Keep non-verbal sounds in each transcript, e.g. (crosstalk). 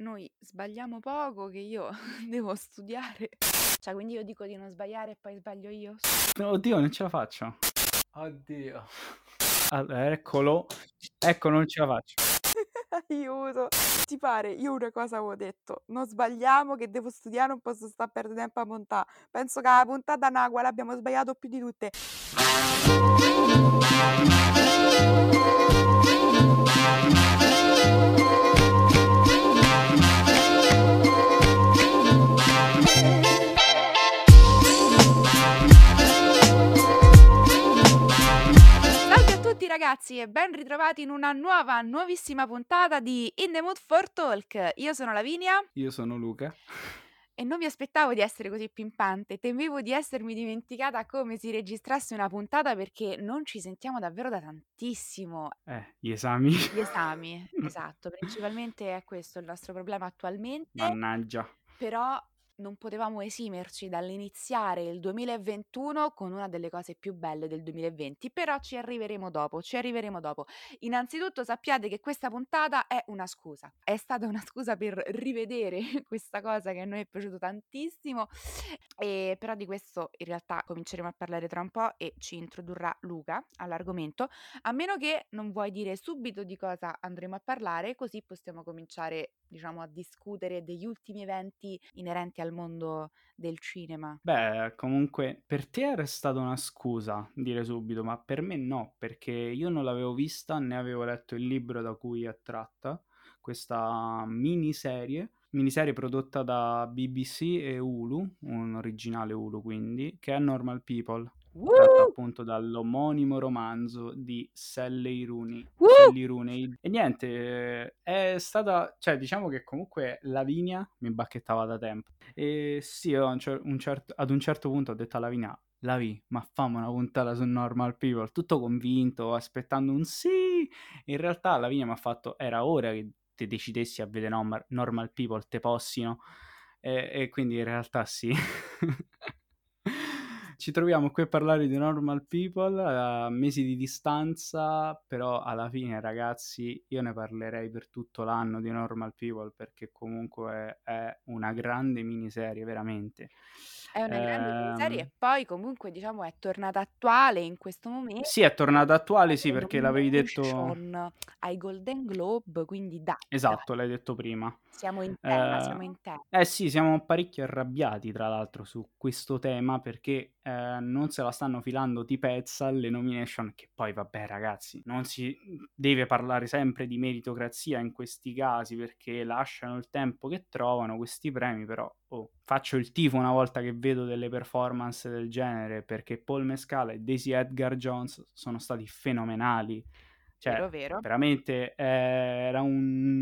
noi sbagliamo poco che io (laughs) devo studiare. Cioè, quindi io dico di non sbagliare e poi sbaglio io. Oddio, non ce la faccio. Oddio. Allora, eccolo. Ecco, non ce la faccio. (laughs) Aiuto. Ti pare? Io una cosa avevo detto. Non sbagliamo che devo studiare, non posso stare a perdere tempo a montare. Penso che la puntata Nagua l'abbiamo sbagliato più di tutte. Ragazzi e ben ritrovati in una nuova, nuovissima puntata di In the Mood for Talk. Io sono Lavinia Io sono Luca. e non mi aspettavo di essere così pimpante, temevo di essermi dimenticata come si registrasse una puntata perché non ci sentiamo davvero da tantissimo. Eh, gli esami. Gli esami, (laughs) esatto, principalmente è questo il nostro problema attualmente, Mannaggia. però non potevamo esimerci dall'iniziare il 2021 con una delle cose più belle del 2020, però ci arriveremo dopo, ci arriveremo dopo. Innanzitutto sappiate che questa puntata è una scusa, è stata una scusa per rivedere (laughs) questa cosa che a noi è piaciuto tantissimo, e però di questo in realtà cominceremo a parlare tra un po' e ci introdurrà Luca all'argomento, a meno che non vuoi dire subito di cosa andremo a parlare, così possiamo cominciare, diciamo, a discutere degli ultimi eventi inerenti al mondo del cinema. Beh, comunque, per te era stata una scusa dire subito, ma per me no, perché io non l'avevo vista né avevo letto il libro da cui è tratta questa miniserie, miniserie prodotta da BBC e Hulu, un originale Hulu quindi, che è Normal People. Tratta appunto dall'omonimo romanzo di Sally Rooney. Woo! Sally Rooney. E niente, eh, è stata, cioè diciamo che comunque Lavinia mi bacchettava da tempo. E sì, un cer- un certo- ad un certo punto ho detto a Lavinia, Lavi, ma fammi una puntata su Normal People, tutto convinto, aspettando un sì. In realtà Lavinia mi ha fatto, era ora che te decidessi a vedere Normal, Normal People, te possino. E, e quindi in realtà sì. (laughs) Ci troviamo qui a parlare di Normal People a mesi di distanza, però alla fine ragazzi io ne parlerei per tutto l'anno di Normal People perché comunque è, una grande miniserie, veramente. È una grande miniserie e Ehm, poi comunque diciamo è tornata attuale in questo momento. sì, è tornata attuale, sì, perché l'avevi detto... ai Golden Globe, quindi dai, Esatto, dai, l'hai detto prima. siamo in tema, Eh, siamo in tema. eh sì, siamo parecchio arrabbiati tra l'altro su questo tema perché eh, non se la stanno filando di pezza alle nomination che poi vabbè ragazzi, non si deve parlare sempre di meritocrazia in questi casi perché lasciano il tempo che trovano questi premi, però oh, faccio il tifo una volta che vedo delle performance del genere perché Paul Mescal e Daisy Edgar Jones sono stati fenomenali. Cioè, Vero, vero. veramente eh, era un...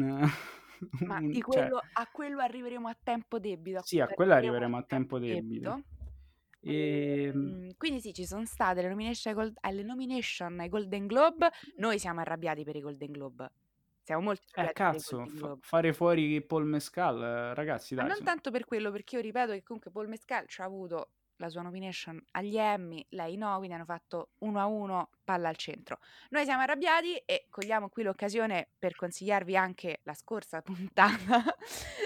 Ma (laughs) un- cioè, quello, a quello arriveremo a tempo debito. sì, a quello arriveremo a tempo debito. E... Ehm, quindi sì, ci sono state le nomination, ai Gold- alle nomination ai Golden Globe. Noi siamo arrabbiati per i Golden Globe. Siamo molto Eh, cazzo, fa- fare fuori Paul Mescal, ragazzi, Ma dai, non su. tanto per quello, perché io ripeto che comunque Paul Mescal ci ha avuto la sua nomination agli Emmy, lei no, quindi hanno fatto uno a uno, palla al centro. Noi siamo arrabbiati e cogliamo qui l'occasione per consigliarvi anche la scorsa (laughs) puntata.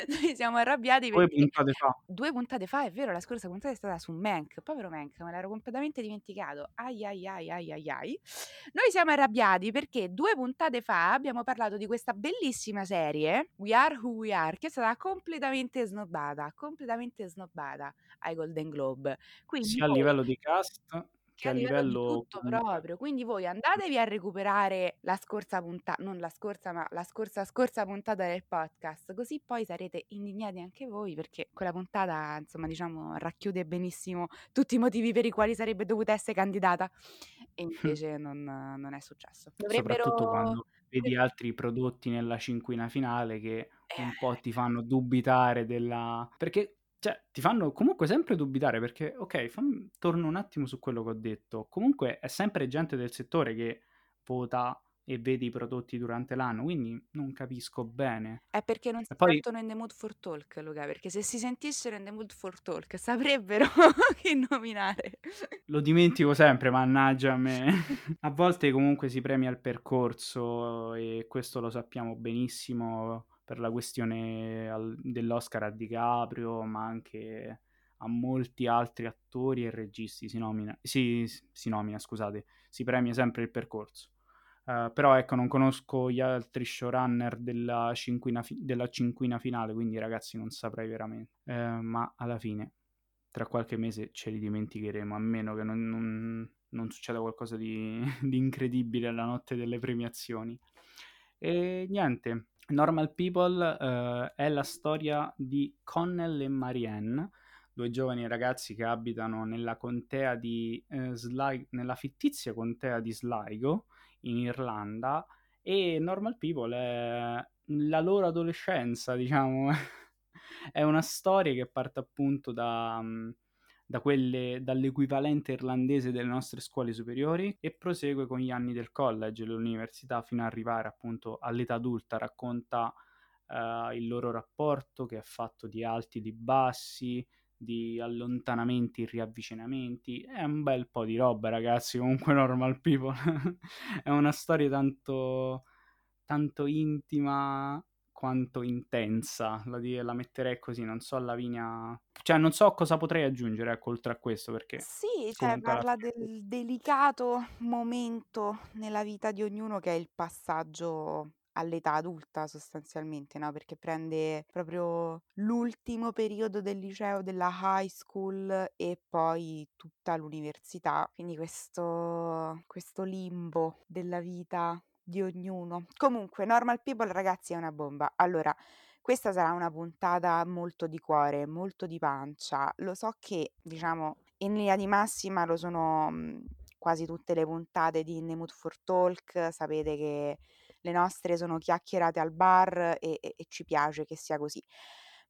Noi siamo arrabbiati Due puntate fa. due puntate fa, è vero, la scorsa puntata è stata su Mank, povero Mank, me l'ero completamente dimenticato. Ai ai ai ai ai ai. Noi siamo arrabbiati perché due puntate fa abbiamo parlato di questa bellissima serie, We Are Who We Are, che è stata completamente snobbata, completamente snobbata ai Golden Globe. Quindi Sia a livello di cast che a livello di tutto proprio, quindi voi andatevi a recuperare la scorsa puntata, non la scorsa, ma la scorsa scorsa puntata del podcast, così poi sarete indignati anche voi perché quella puntata, insomma, diciamo, racchiude benissimo tutti i motivi per i quali sarebbe dovuta essere candidata e (laughs) invece non, non è successo. Soprattutto Dovrebbero quando vedi altri prodotti nella cinquina finale che un Eh. po' ti fanno dubitare della... Perché, cioè, ti fanno comunque sempre dubitare perché, ok, fammi- torno un attimo su quello che ho detto. Comunque è sempre gente del settore che vota e vede i prodotti durante l'anno, quindi non capisco bene. È perché non si poi- sentono in the mood for talk, Luca, perché se si sentissero in the mood for talk saprebbero (laughs) chi nominare. Lo dimentico sempre, mannaggia a me. A volte comunque si premia il percorso e questo lo sappiamo benissimo per la questione al- dell'Oscar a DiCaprio, ma anche a molti altri attori e registi si nomina, si, si nomina, scusate, si premia sempre il percorso. Uh, però ecco, non conosco gli altri showrunner della cinquina, fi- della cinquina finale, quindi ragazzi non saprei veramente. Uh, ma alla fine, tra qualche mese ce li dimenticheremo, a meno che non, non, non succeda qualcosa di, (laughs) di incredibile la notte delle premiazioni. E niente, Normal People uh, è la storia di Connell e Marianne, due giovani ragazzi che abitano nella contea di eh, Sligo, nella fittizia contea di Sligo in Irlanda e Normal People è la loro adolescenza, diciamo. (laughs) è una storia che parte appunto da, mm, da quelle, dall'equivalente irlandese delle nostre scuole superiori e prosegue con gli anni del college, l'università, fino ad arrivare appunto all'età adulta. Racconta uh, il loro rapporto che è fatto di alti e di bassi, di allontanamenti, riavvicinamenti, è un bel po' di roba ragazzi, comunque Normal People (laughs) è una storia tanto, tanto intima quanto intensa, la, la, metterei così, non so Lavinia, cioè non so cosa potrei aggiungere ecco, oltre a questo perché... Sì, cioè parla del delicato momento nella vita di ognuno che è il passaggio all'età adulta sostanzialmente, no? Perché prende proprio l'ultimo periodo del liceo, della high school e poi tutta l'università. Quindi questo, questo limbo della vita di ognuno. Comunque, Normal People, ragazzi, è una bomba. Allora, questa sarà una puntata molto di cuore, molto di pancia. Lo so che, diciamo, in linea di massima lo sono mh, quasi tutte le puntate di In the Mood for Talk. Sapete che le nostre sono chiacchierate al bar e, e, e ci piace che sia così.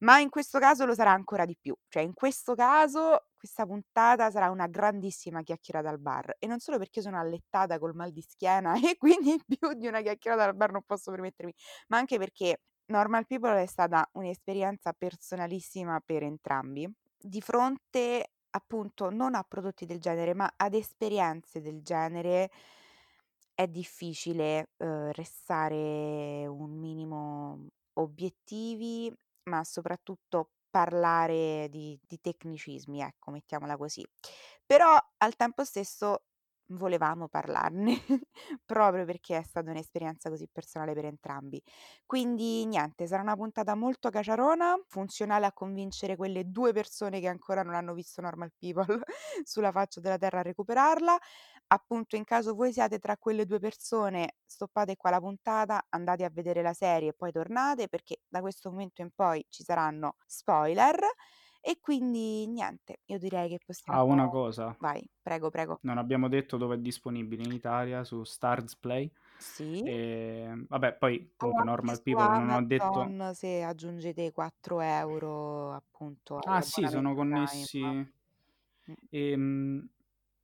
Ma in questo caso lo sarà ancora di più. Cioè, in questo caso, questa puntata sarà una grandissima chiacchierata al bar. E non solo perché sono allettata col mal di schiena (laughs) e quindi più di una chiacchierata al bar non posso permettermi, ma anche perché Normal People è stata un'esperienza personalissima per entrambi. Di fronte appunto non a prodotti del genere, ma ad esperienze del genere è difficile, uhm, restare un minimo obiettivi, ma soprattutto parlare di di tecnicismi, ecco, mettiamola così. Però al tempo stesso volevamo parlarne, (laughs) proprio perché è stata un'esperienza così personale per entrambi. Quindi niente, sarà una puntata molto caciarona, funzionale a convincere quelle due persone che ancora non hanno visto Normal People (laughs) sulla faccia della terra a recuperarla. Appunto, in caso voi siate tra quelle due persone, stoppate qua la puntata, andate a vedere la serie e poi tornate perché da questo momento in poi ci saranno spoiler. E quindi niente, io direi che possiamo... Ah, una cosa. Vai, prego, prego. Non abbiamo detto dove è disponibile in Italia, su Stars Play. Sì. E, vabbè, poi comunque Normal People non ho detto... Amazon se aggiungete 4 euro appunto Ah sì, sono connessi... Prime. Mm. E,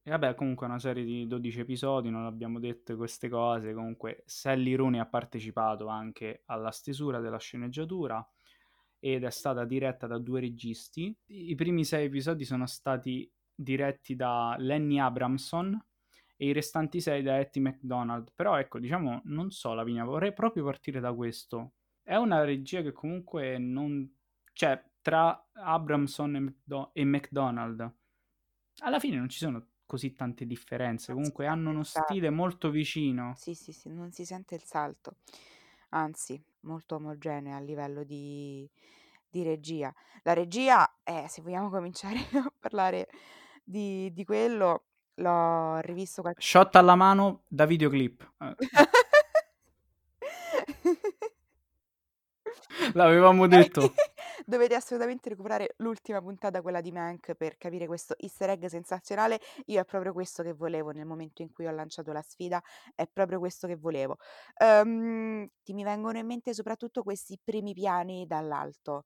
e vabbè, comunque è una serie di 12 episodi, non abbiamo detto queste cose. Comunque Sally Rooney ha partecipato anche alla stesura della sceneggiatura ed è stata diretta da due registi. I primi sei episodi sono stati diretti da Lenny Abramson e i restanti sei da Etty McDonald. Però ecco, diciamo, non so Lavinia, vorrei proprio partire da questo. È una regia che comunque non... cioè, tra Abramson e, McDo- e McDonald alla fine non ci sono così tante differenze. Comunque hanno uno stile molto vicino. Sì, sì, sì, non si sente il salto. Anzi, molto omogenea a livello di, di regia. La regia, eh, se vogliamo (laughs) cominciare a parlare di, di quello, l'ho rivisto qualche... Shot alla mano da videoclip. Eh, (laughs) L'avevamo detto. Dovete assolutamente recuperare l'ultima puntata, quella di Mank, per capire questo easter egg sensazionale. Io è proprio questo che volevo nel momento in cui ho lanciato la sfida, è proprio questo che volevo. Ehm, ti mi vengono in mente soprattutto questi primi piani dall'alto,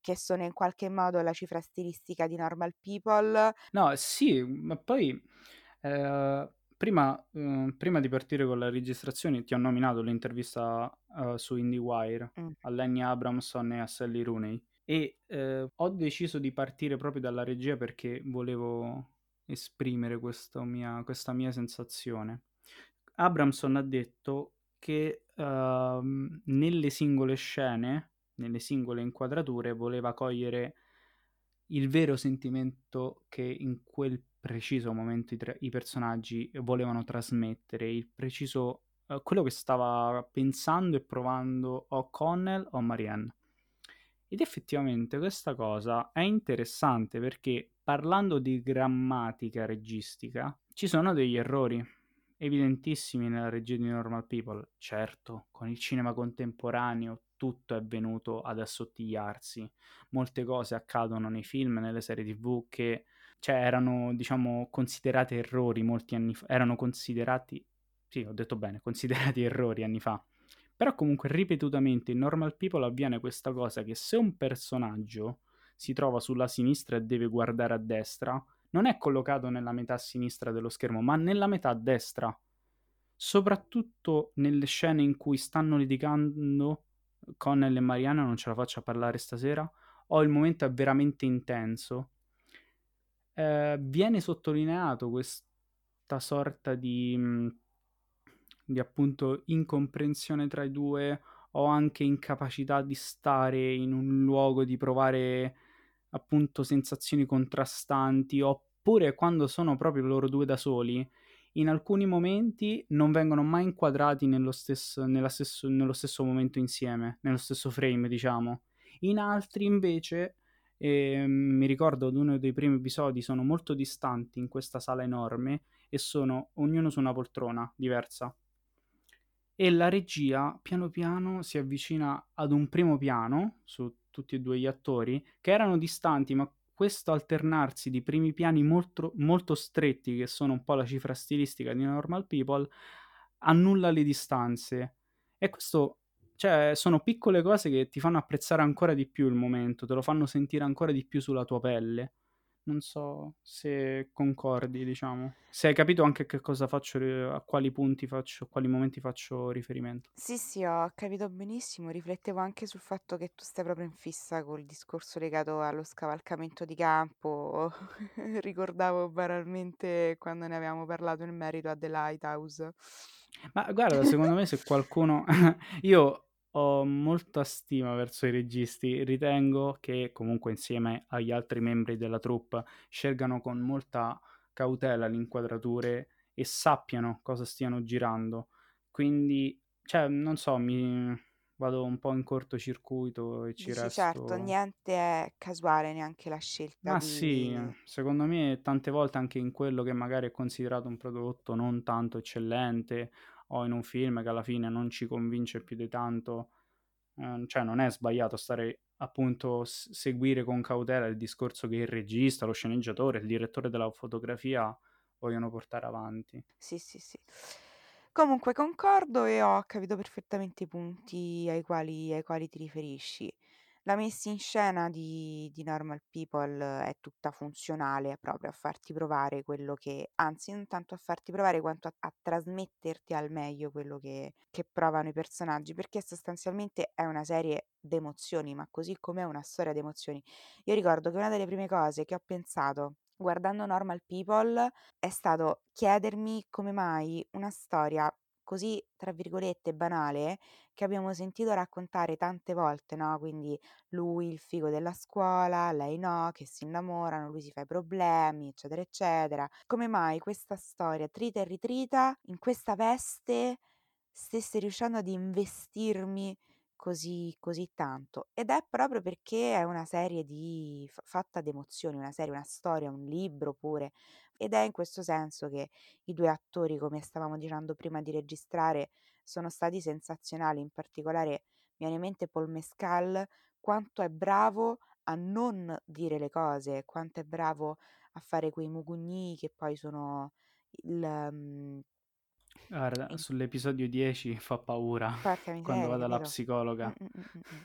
che sono in qualche modo la cifra stilistica di Normal People. No, sì, ma poi eh, prima, eh, prima di partire con la registrazione ti ho nominato l'intervista eh, su IndieWire Mm. a Lenny Abramson e a Sally Rooney e eh, ho deciso di partire proprio dalla regia perché volevo esprimere questa mia, questa mia sensazione. Abramson ha detto che, uhm, nelle singole scene, nelle singole inquadrature voleva cogliere il vero sentimento che in quel preciso momento i tre i personaggi volevano trasmettere, il preciso uhm, quello che stava pensando e provando o Connell o Marianne. Ed effettivamente questa cosa è interessante perché parlando di grammatica registica, ci sono degli errori evidentissimi nella regia di Normal People. Certo, con il cinema contemporaneo tutto è venuto ad assottigliarsi. Molte cose accadono nei film, nelle serie TV che cioè erano, diciamo, considerate errori molti anni fa. Erano considerati sì, ho detto bene, considerati errori anni fa. Però comunque ripetutamente in Normal People avviene questa cosa che se un personaggio si trova sulla sinistra e deve guardare a destra, non è collocato nella metà sinistra dello schermo, ma nella metà destra. Soprattutto nelle scene in cui stanno litigando Connell e Mariana, non ce la faccio a parlare stasera, o il momento è veramente intenso. Eh, viene sottolineato questa sorta di mh, di appunto incomprensione tra i due o anche incapacità di stare in un luogo, di provare appunto sensazioni contrastanti, oppure quando sono proprio loro due da soli, in alcuni momenti non vengono mai inquadrati nello stesso, stesso, nello stesso momento insieme, nello stesso frame, diciamo. In altri invece, eh, mi ricordo ad uno dei primi episodi, sono molto distanti in questa sala enorme e sono ognuno su una poltrona diversa e la regia piano piano si avvicina ad un primo piano su tutti e due gli attori che erano distanti, ma questo alternarsi di primi piani molto, molto stretti, che sono un po' la cifra stilistica di Normal People, annulla le distanze. E questo, cioè, sono piccole cose che ti fanno apprezzare ancora di più il momento, te lo fanno sentire ancora di più sulla tua pelle. Non so se concordi, diciamo. Se hai capito anche che cosa faccio, a quali punti faccio, a quali momenti faccio riferimento. Sì, sì, ho capito benissimo. Riflettevo anche sul fatto che tu stai proprio in fissa col discorso legato allo scavalcamento di campo. (laughs) Ricordavo banalmente quando ne avevamo parlato in merito a The Lighthouse. Ma guarda, (laughs) secondo me se qualcuno... (laughs) Io ho molta stima verso i registi, ritengo che comunque insieme agli altri membri della troupe scelgano con molta cautela le inquadrature e sappiano cosa stiano girando. Quindi, cioè, non so, mi vado un po' in cortocircuito e ci Dici, resto... certo, niente è casuale, neanche la scelta Ma di... sì, secondo me tante volte anche in quello che magari è considerato un prodotto non tanto eccellente o in un film che alla fine non ci convince più di tanto, eh, cioè non è sbagliato stare appunto s- seguire con cautela il discorso che il regista, lo sceneggiatore, il direttore della fotografia vogliono portare avanti. Sì, sì, sì. Comunque concordo e ho capito perfettamente i punti ai quali, ai quali ti riferisci. La messa in scena di, di Normal People è tutta funzionale proprio a farti provare quello che, anzi, non tanto a farti provare quanto a, a trasmetterti al meglio quello che, che provano i personaggi, perché sostanzialmente è una serie d'emozioni, ma così come è una storia d'emozioni. Io ricordo che una delle prime cose che ho pensato guardando Normal People è stato chiedermi come mai una storia così, tra virgolette, banale, che abbiamo sentito raccontare tante volte, no? Quindi lui il figo della scuola, lei no, che si innamorano, lui si fa i problemi, eccetera, eccetera. Come mai questa storia trita e ritrita in questa veste stesse riuscendo ad investirmi così, così tanto? Ed è proprio perché è una serie di fatta di emozioni, una serie, una storia, un libro pure. Ed è in questo senso che i due attori, come stavamo dicendo prima di registrare, sono stati sensazionali, in particolare mi viene in mente Paul Mescal, quanto è bravo a non dire le cose, quanto è bravo a fare quei mugugni che poi sono il... um, Guarda, sull'episodio 10 fa paura (laughs) quando va miseria, dalla capito? Mm, psicologa. mm, mm, mm, mm.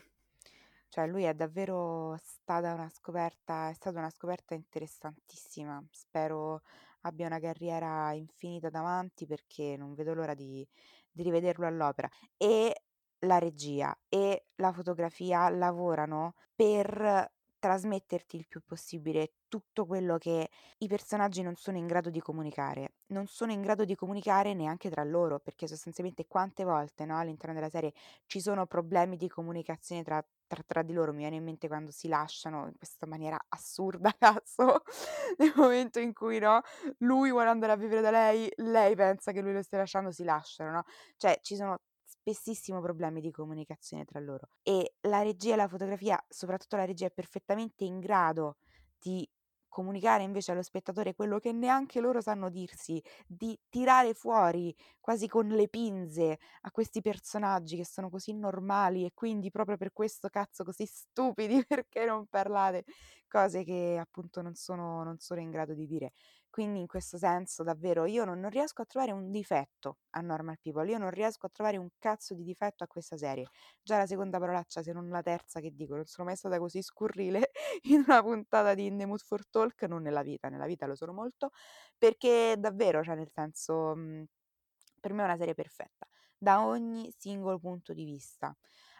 Cioè lui è davvero stata una scoperta, è stata una scoperta interessantissima. Spero abbia una carriera infinita davanti perché non vedo l'ora di, di rivederlo all'opera. E la regia e la fotografia lavorano per trasmetterti il più possibile tutto quello che i personaggi non sono in grado di comunicare. Non sono in grado di comunicare neanche tra loro, perché sostanzialmente quante volte, no, all'interno della serie ci sono problemi di comunicazione tra tra tra di loro. Mi viene in mente quando si lasciano in questa maniera assurda, (laughs) cazzo, nel momento in cui, no, lui vuole andare a vivere da lei, lei pensa che lui lo stia lasciando, si lasciano, no, cioè ci sono spessissimo problemi di comunicazione tra loro e la regia e la fotografia, soprattutto la regia, è perfettamente in grado di comunicare invece allo spettatore quello che neanche loro sanno dirsi, di tirare fuori quasi con le pinze a questi personaggi che sono così normali e quindi proprio per questo cazzo così stupidi (laughs) perché non parlate cose che appunto non sono, non sono in grado di dire. Quindi in questo senso davvero io non, non riesco a trovare un difetto a Normal People, io non riesco a trovare un cazzo di difetto a questa serie. Già la seconda parolaccia, se non la terza che dico, non sono mai stata così scurrile (laughs) in una puntata di In the Mood for Talk, non nella vita, nella vita lo sono molto, perché davvero, cioè nel senso, mh, per me è una serie perfetta, da ogni singolo punto di vista.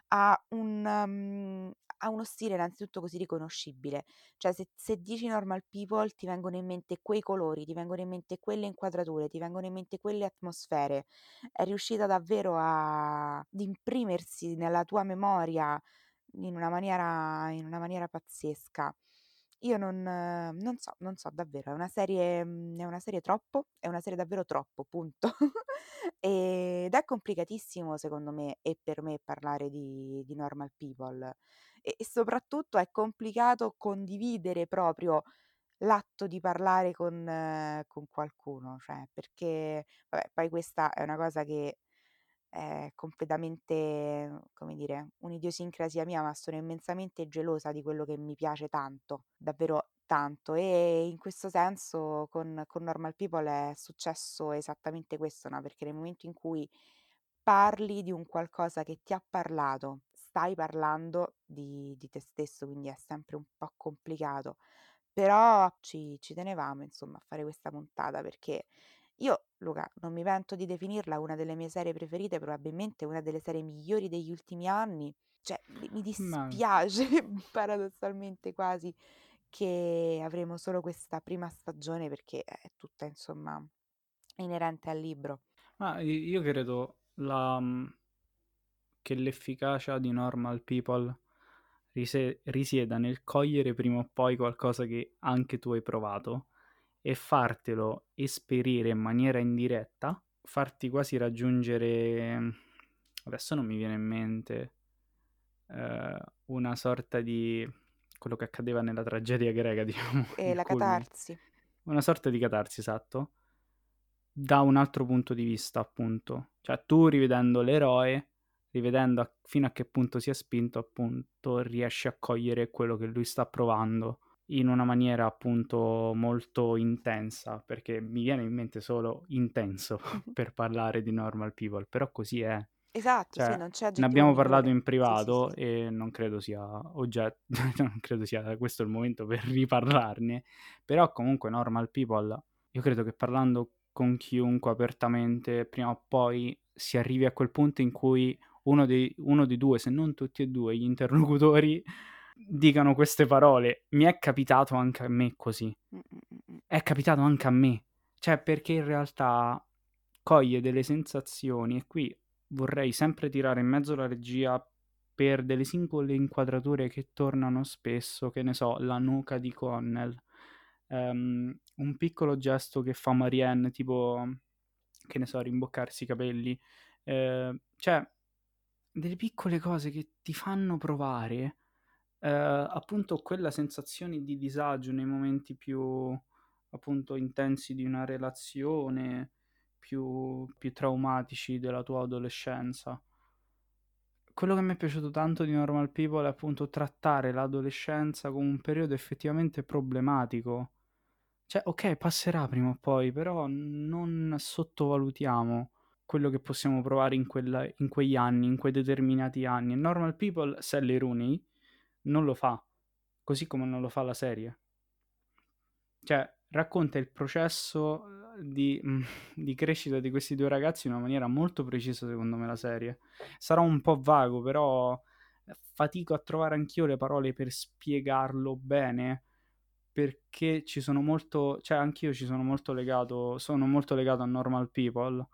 Ha un, um, ha uno stile innanzitutto così riconoscibile, cioè se, se dici Normal People ti vengono in mente quei colori, ti vengono in mente quelle inquadrature, ti vengono in mente quelle atmosfere, è riuscita davvero a, ad imprimersi nella tua memoria in una maniera, in una maniera pazzesca. Io non, non so, non so davvero, è una serie, è una serie troppo, è una serie davvero troppo, punto. (laughs) Ed è complicatissimo secondo me e per me parlare di, di Normal People e, e soprattutto è complicato condividere proprio l'atto di parlare con, con qualcuno, cioè perché vabbè, poi questa è una cosa che è completamente, come dire, un'idiosincrasia mia, ma sono immensamente gelosa di quello che mi piace tanto, davvero tanto. E in questo senso con, con Normal People è successo esattamente questo, no? Perché nel momento in cui parli di un qualcosa che ti ha parlato, stai parlando di, di te stesso, quindi è sempre un po' complicato. Però ci, ci tenevamo, insomma, a fare questa puntata perché io, Luca, non mi pento di definirla una delle mie serie preferite, probabilmente una delle serie migliori degli ultimi anni. Cioè, mi, dispiace (laughs) paradossalmente quasi che avremo solo questa prima stagione perché è tutta, insomma, inerente al libro. ma io credo la, mm, che l'efficacia di Normal People rise- risieda nel cogliere prima o poi qualcosa che anche tu hai provato e fartelo esperire in maniera indiretta, farti quasi raggiungere, adesso non mi viene in mente, eh, una sorta di quello che accadeva nella tragedia greca, (laughs) diciamo, E il la culmine. catarsi. Una sorta di catarsi, esatto, da un altro punto di vista, appunto. Cioè tu rivedendo l'eroe, rivedendo fino a che punto si è spinto, appunto, riesci a cogliere quello che lui sta provando in una maniera appunto molto intensa, perché mi viene in mente solo intenso (laughs) per parlare di normal people, però così è. Esatto, sì, Cioè, non c'è ne abbiamo parlato migliore. in Sì, sì, privato sì. e non credo sia oggetto, (laughs) non credo sia questo il momento per riparlarne, però comunque normal people, io credo che parlando con chiunque apertamente, prima o poi si arrivi a quel punto in cui uno dei, uno dei due, se non tutti e due, gli interlocutori dicano queste parole. Mi è capitato anche a me così. Mm, mm, mm. È capitato anche a me. Cioè, perché in realtà coglie delle sensazioni e qui vorrei sempre tirare in mezzo la regia per delle singole inquadrature che tornano spesso, che ne so, la nuca di Connell, um, un piccolo gesto che fa Marianne, tipo, che ne so, rimboccarsi i capelli, eh, cioè, delle piccole cose che ti fanno provare eh, appunto quella sensazione di disagio nei momenti più appunto intensi di una relazione, più, più traumatici della tua adolescenza. Quello che mi è piaciuto tanto di Normal People è appunto trattare l'adolescenza come un periodo effettivamente problematico. Cioè, ok, passerà prima o poi, però non sottovalutiamo quello che possiamo provare in, quella, in quegli anni, in quei determinati anni. Normal People, Sally Rooney, non lo fa, così come non lo fa la serie. Cioè, racconta il processo di, (laughs) di, crescita di questi due ragazzi in una maniera molto precisa, secondo me, la serie. Sarà un po' vago, però fatico a trovare anch'io le parole per spiegarlo bene perché ci sono molto, cioè anch'io ci sono molto legato, sono molto legato a Normal People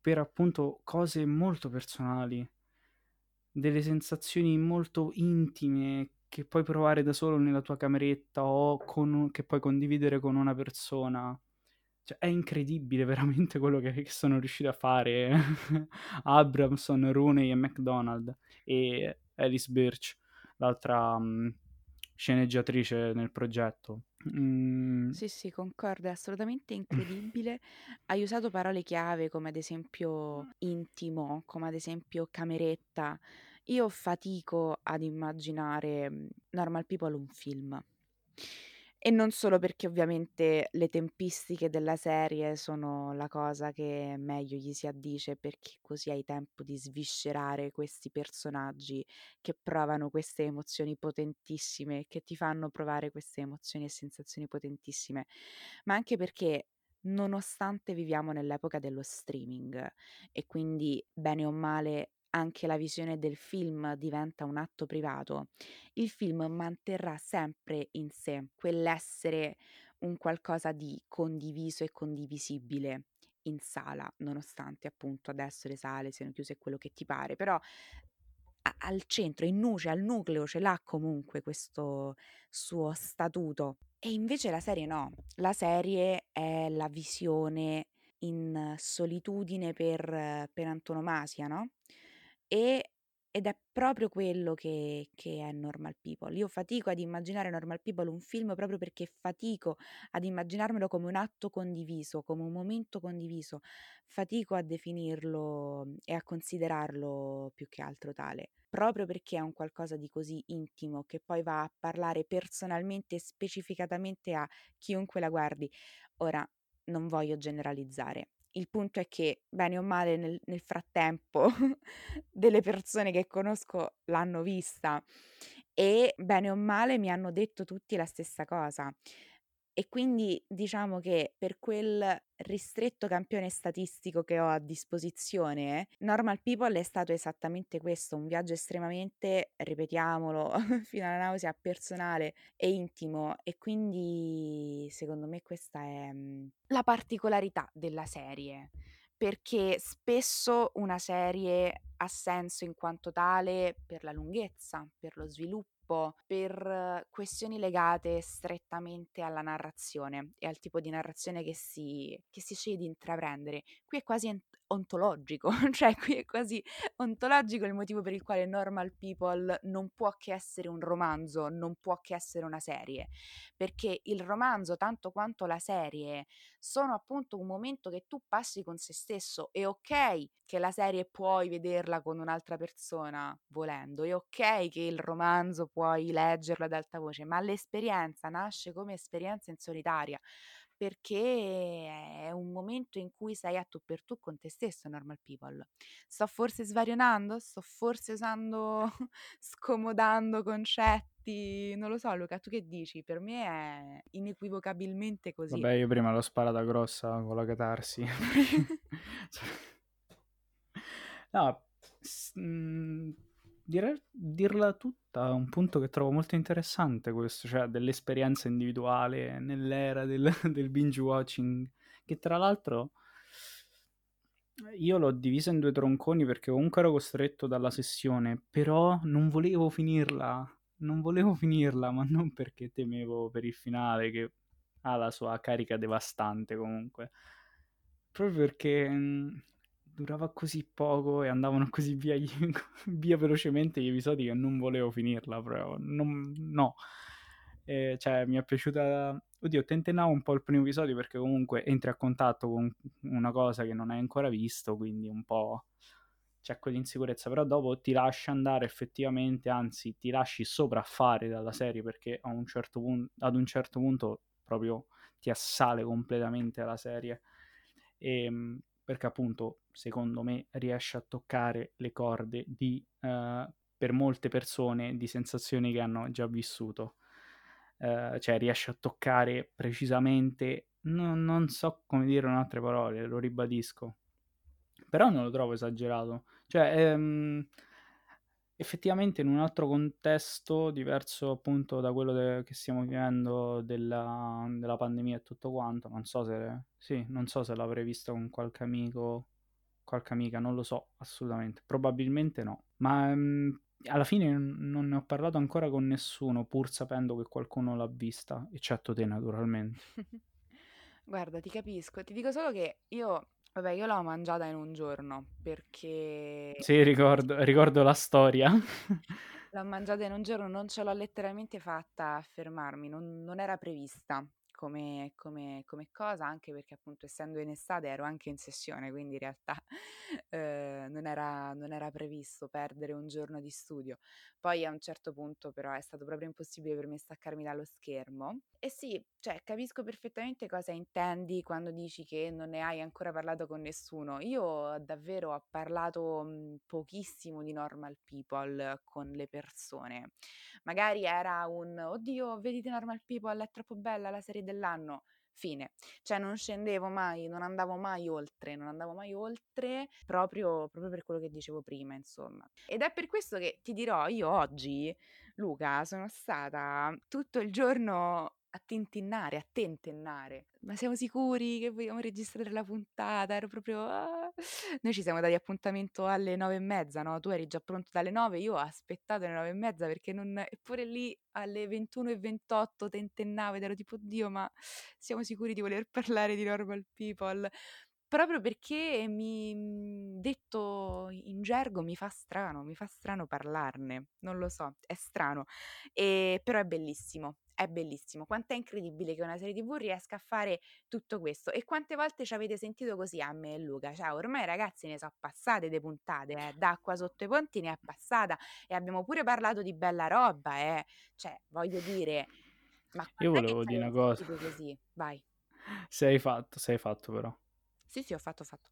per appunto cose molto personali, delle sensazioni molto intime che puoi provare da solo nella tua cameretta o con, che puoi condividere con una persona. Cioè, è incredibile (laughs) veramente quello che, che sono riusciti a fare (laughs) Abramson, Rooney e McDonald e Alice Birch, l'altra um, sceneggiatrice nel progetto. Mm. Sì, sì, concordo, è assolutamente incredibile. (clears throat) Hai usato parole chiave come ad esempio intimo, come ad esempio cameretta. Io fatico ad immaginare mm, Normal People un film. E non solo perché ovviamente le tempistiche della serie sono la cosa che meglio gli si addice, perché così hai tempo di sviscerare questi personaggi che provano queste emozioni potentissime, che ti fanno provare queste emozioni e sensazioni potentissime, ma anche perché nonostante viviamo nell'epoca dello streaming e quindi bene o male anche la visione del film diventa un atto privato, il film manterrà sempre in sé quell'essere un qualcosa di condiviso e condivisibile in sala, nonostante appunto adesso le sale siano chiuse e quello che ti pare, però al centro, in nuce, al nucleo ce l'ha comunque questo suo statuto. E invece la serie no, la serie è la visione in solitudine per, per antonomasia, no? E ed è proprio quello che che è Normal People. Io fatico ad immaginare Normal People un film proprio perché fatico ad immaginarmelo come un atto condiviso, come un momento condiviso. Fatico a definirlo mm, e a considerarlo più che altro tale, proprio perché è un qualcosa di così intimo che poi va a parlare personalmente specificatamente a chiunque la guardi. Ora, non voglio generalizzare, il punto è che, bene o male, nel, nel frattempo (laughs) delle persone che conosco l'hanno vista e bene o male mi hanno detto tutti la stessa cosa. E quindi diciamo che per quel ristretto campione statistico che ho a disposizione, Normal People è stato esattamente questo, un viaggio estremamente, ripetiamolo, (laughs) fino alla nausea personale e intimo. E quindi secondo me questa è mm, la particolarità della serie, perché spesso una serie ha senso in quanto tale per la lunghezza, per lo sviluppo per questioni legate strettamente alla narrazione e al tipo di narrazione che si, che si sceglie di intraprendere. Qui è quasi ontologico, (laughs) cioè qui è quasi ontologico il motivo per il quale Normal People non può che essere un romanzo, non può che essere una serie, perché il romanzo, tanto quanto la serie, sono appunto un momento che tu passi con se stesso. È ok che la serie puoi vederla con un'altra persona volendo, è ok che il romanzo puoi leggerlo ad alta voce, ma l'esperienza nasce come esperienza in solitaria perché è un momento in cui sei a tu per tu con te stesso, Normal People. Sto forse svarionando? Sto forse usando, (laughs) scomodando concetti? Non lo so, Luca, tu che dici? Per me è inequivocabilmente così. Vabbè, io prima l'ho sparata grossa con la catarsi. (laughs) (laughs) no, s- mh, dire- dirla tutta un punto che trovo molto interessante questo, cioè dell'esperienza individuale nell'era del, (laughs) del binge watching, che tra l'altro io l'ho divisa in due tronconi perché comunque ero costretto dalla sessione, però non volevo finirla, non volevo finirla, ma non perché temevo per il finale che ha la sua carica devastante comunque, proprio perché mh, durava così poco e andavano così via, (laughs) via velocemente gli episodi che non volevo finirla proprio, non, no. E, cioè, mi è piaciuta... Oddio, tentennavo un po' il primo episodio perché comunque entri a contatto con una cosa che non hai ancora visto, quindi un po' c'è quell'insicurezza, però dopo ti lascia andare effettivamente, anzi ti lasci sopraffare dalla serie perché a un certo punto, ad un certo punto proprio ti assale completamente la serie. E, ehm, perché appunto secondo me riesce a toccare le corde di, uh, per molte persone di sensazioni che hanno già vissuto. Uh, cioè riesce a toccare precisamente, no, non so come dire in altre parole, lo ribadisco, però non lo trovo esagerato. Cioè, ehm, Effettivamente in un altro contesto diverso appunto da quello de che stiamo vivendo della della pandemia e tutto quanto, non so se sì, non so se l'avrei vista con qualche amico, qualche amica, non lo so assolutamente. Probabilmente no. Ma, mhmm, alla fine non ne ho parlato ancora con nessuno, pur sapendo che qualcuno l'ha vista, eccetto te naturalmente. (laughs) Guarda, ti capisco. Ti dico solo che io vabbè, io l'ho mangiata in un giorno perché Sì, ricordo ricordo la storia. l'ho mangiata in un giorno, non ce l'ho letteralmente fatta a fermarmi, non non era prevista come come come cosa, anche perché appunto essendo in estate ero anche in sessione, quindi in realtà, (laughs) ehm, non era non era previsto perdere un giorno di studio. Poi a un certo punto però è stato proprio impossibile per me staccarmi dallo schermo. E sì, cioè capisco perfettamente cosa intendi quando dici che non ne hai ancora parlato con nessuno. Io davvero ho parlato, mhmm, pochissimo di Normal People con le persone. Magari era un: "Oddio, vedi The Normal People, è troppo bella, la serie dell'anno." Fine. Cioè non scendevo mai, non andavo mai oltre, non andavo mai oltre proprio proprio per quello che dicevo prima, insomma. Ed è per questo che ti dirò, io oggi, Luca, sono stata tutto il giorno a tintinnare, a tentennare. "Ma siamo sicuri che vogliamo registrare la puntata?" Ero proprio "Ah!" Noi ci siamo dati appuntamento alle 9 e mezza, no, tu eri già pronto dalle 9, io ho aspettato le 9 e mezza perché non eppure lì alle 21:28 tentennavo ed ero tipo: "Oddio, ma siamo sicuri di voler parlare di Normal People?" Proprio perché mi mhmm, detto in gergo mi fa strano, mi fa strano parlarne, non lo so, è strano. Ehm, però è bellissimo, è bellissimo. Quant'è incredibile che una serie TV riesca a fare tutto questo. E quante volte ci avete sentito così a me e Luca? Cioè ormai ragazzi ne so passate de puntate, eh, d'acqua sotto i ponti ne è passata e abbiamo pure parlato di bella roba, eh. Cioè, voglio dire, ma Io quand'è che volevo ci dì 'na avete cosa. sentito così? Vai. Se hai fatto se hai fatto però. Sì, sì, ho fatto, ho fatto.